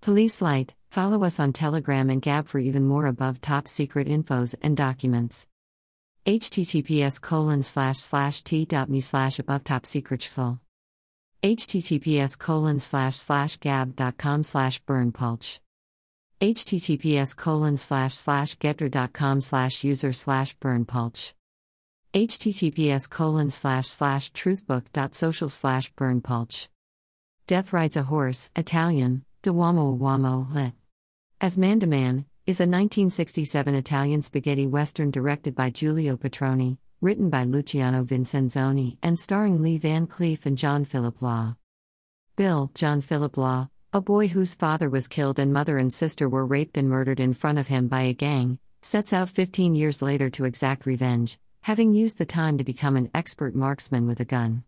police light follow us on telegram and gab for even more above top secret infos and documents. Https colon slash slash t.me slash above top secret https colon slash slash gab.com slash berndpulch https colon slash slash getter.com slash user slash berndpulch https colon slash slash truthbook.social slash berndpulch death rides a horse italian uomo lit as man to man is a 1967 Italian spaghetti western directed by Giulio Petroni, written by Luciano Vincenzoni, and starring Lee Van Cleef and John Philip Law. Bill, John Philip Law, a boy whose father was killed and mother and sister were raped and murdered in front of him by a gang, sets out 15 years later to exact revenge, having used the time to become an expert marksman with a gun.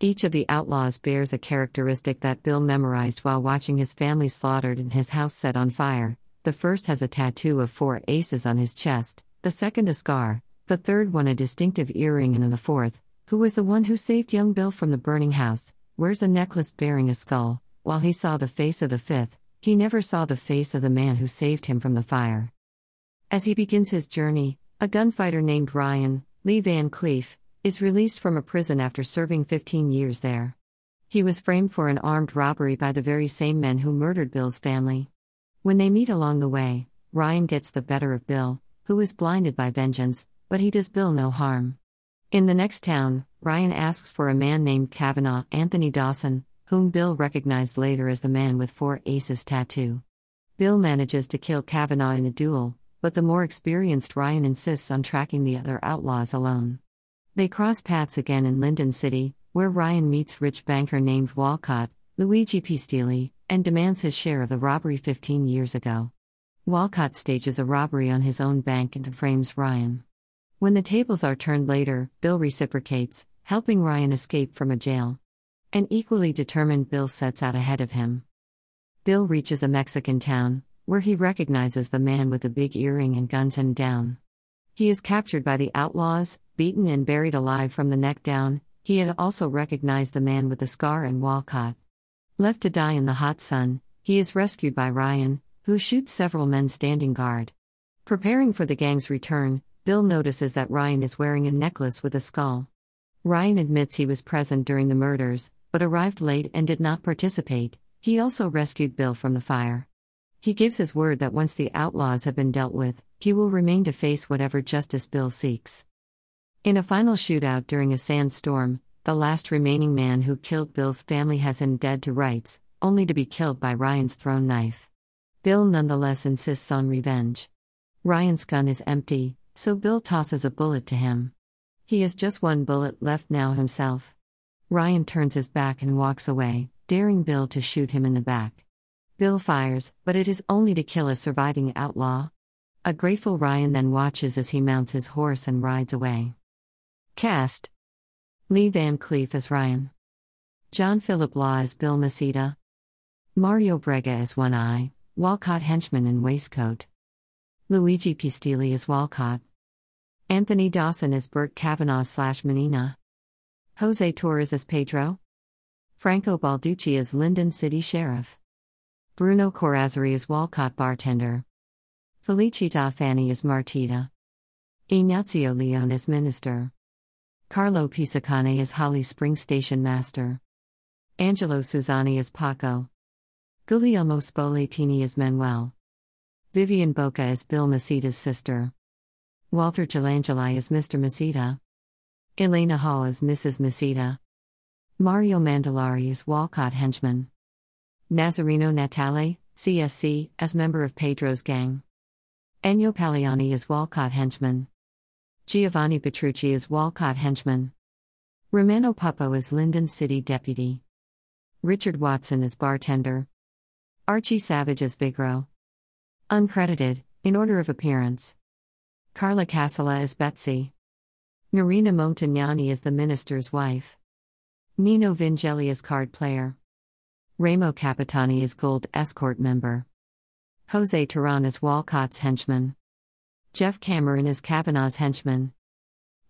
Each of the outlaws bears a characteristic that Bill memorized while watching his family slaughtered and his house set on fire, the first has a tattoo of four aces on his chest, the second a scar, the third one a distinctive earring, and the fourth, who was the one who saved young Bill from the burning house, wears a necklace bearing a skull. While he saw the face of the fifth, he never saw the face of the man who saved him from the fire. As he begins his journey, a gunfighter named Ryan, Lee Van Cleef, is released from a prison after serving 15 years there. He was framed for an armed robbery by the very same men who murdered Bill's family. When they meet along the way, Ryan gets the better of Bill, who is blinded by vengeance, but he does Bill no harm. In the next town, Ryan asks for a man named Kavanaugh Anthony Dawson, whom Bill recognized later as the man with four aces tattoo. Bill manages to kill Kavanaugh in a duel, but the more experienced Ryan insists on tracking the other outlaws alone. They cross paths again in Linden City, where Ryan meets rich banker named Walcott, Luigi Pistilli, and demands his share of the robbery 15 years ago. Walcott stages a robbery on his own bank and frames Ryan. When the tables are turned later, Bill reciprocates, helping Ryan escape from a jail. An equally determined Bill sets out ahead of him. Bill reaches a Mexican town, where he recognizes the man with the big earring and guns him down. He is captured by the outlaws, beaten and buried alive from the neck down. He had also recognized the man with the scar and Walcott. Left to die in the hot sun, he is rescued by Ryan, who shoots several men standing guard. Preparing for the gang's return, Bill notices that Ryan is wearing a necklace with a skull. Ryan admits he was present during the murders, but arrived late and did not participate. He also rescued Bill from the fire. He gives his word that once the outlaws have been dealt with, he will remain to face whatever justice Bill seeks. In a final shootout during a sandstorm, the last remaining man who killed Bill's family has him dead to rights, only to be killed by Ryan's thrown knife. Bill nonetheless insists on revenge. Ryan's gun is empty, so Bill tosses a bullet to him. He has just one bullet left now himself. Ryan turns his back and walks away, daring Bill to shoot him in the back. Bill fires, but it is only to kill a surviving outlaw. A grateful Ryan then watches as he mounts his horse and rides away. Cast Lee Van Cleef as Ryan. John Philip Law as Bill Maceda. Mario Brega as One Eye, Walcott Henchman in Waistcoat. Luigi Pistilli as Walcott. Anthony Dawson as Bert Kavanaugh slash Menina. Jose Torres as Pedro. Franco Balducci as Linden City Sheriff. Bruno Corazzari as Walcott Bartender. Felicita Fanni as Martita. Ignazio Leone as Minister. Carlo Pisacane is Holly Spring Station Master. Angelo Susani is Paco. Guglielmo Spoletini is Manuel. Vivian Boca is Bill Maceda's sister. Walter Gelangeli is Mr. Maceda. Elena Hall is Mrs. Maceda. Mario Mandalari is Walcott Henchman. Nazareno Natale, CSC, as member of Pedro's gang. Ennio Pagliani is Walcott Henchman. Giovanni Petrucci is Walcott henchman. Romano Puppo is Linden City deputy. Richard Watson is bartender. Archie Savage as Vigro. Uncredited, In order of appearance Carla Cassola is Betsy. Marina Montagnani is the minister's wife. Nino Vingelli is card player. Remo Capitani is gold escort member. Jose Turan is Walcott's henchman. Jeff Cameron is Kavanaugh's henchman.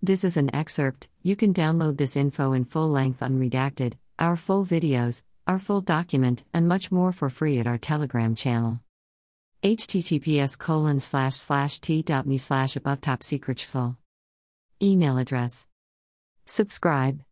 This is an excerpt, you can download this info in full length unredacted, our full videos, our full document, and much more for free at our Telegram channel. https colon slash slash t.me slash above top secret Email address. Subscribe.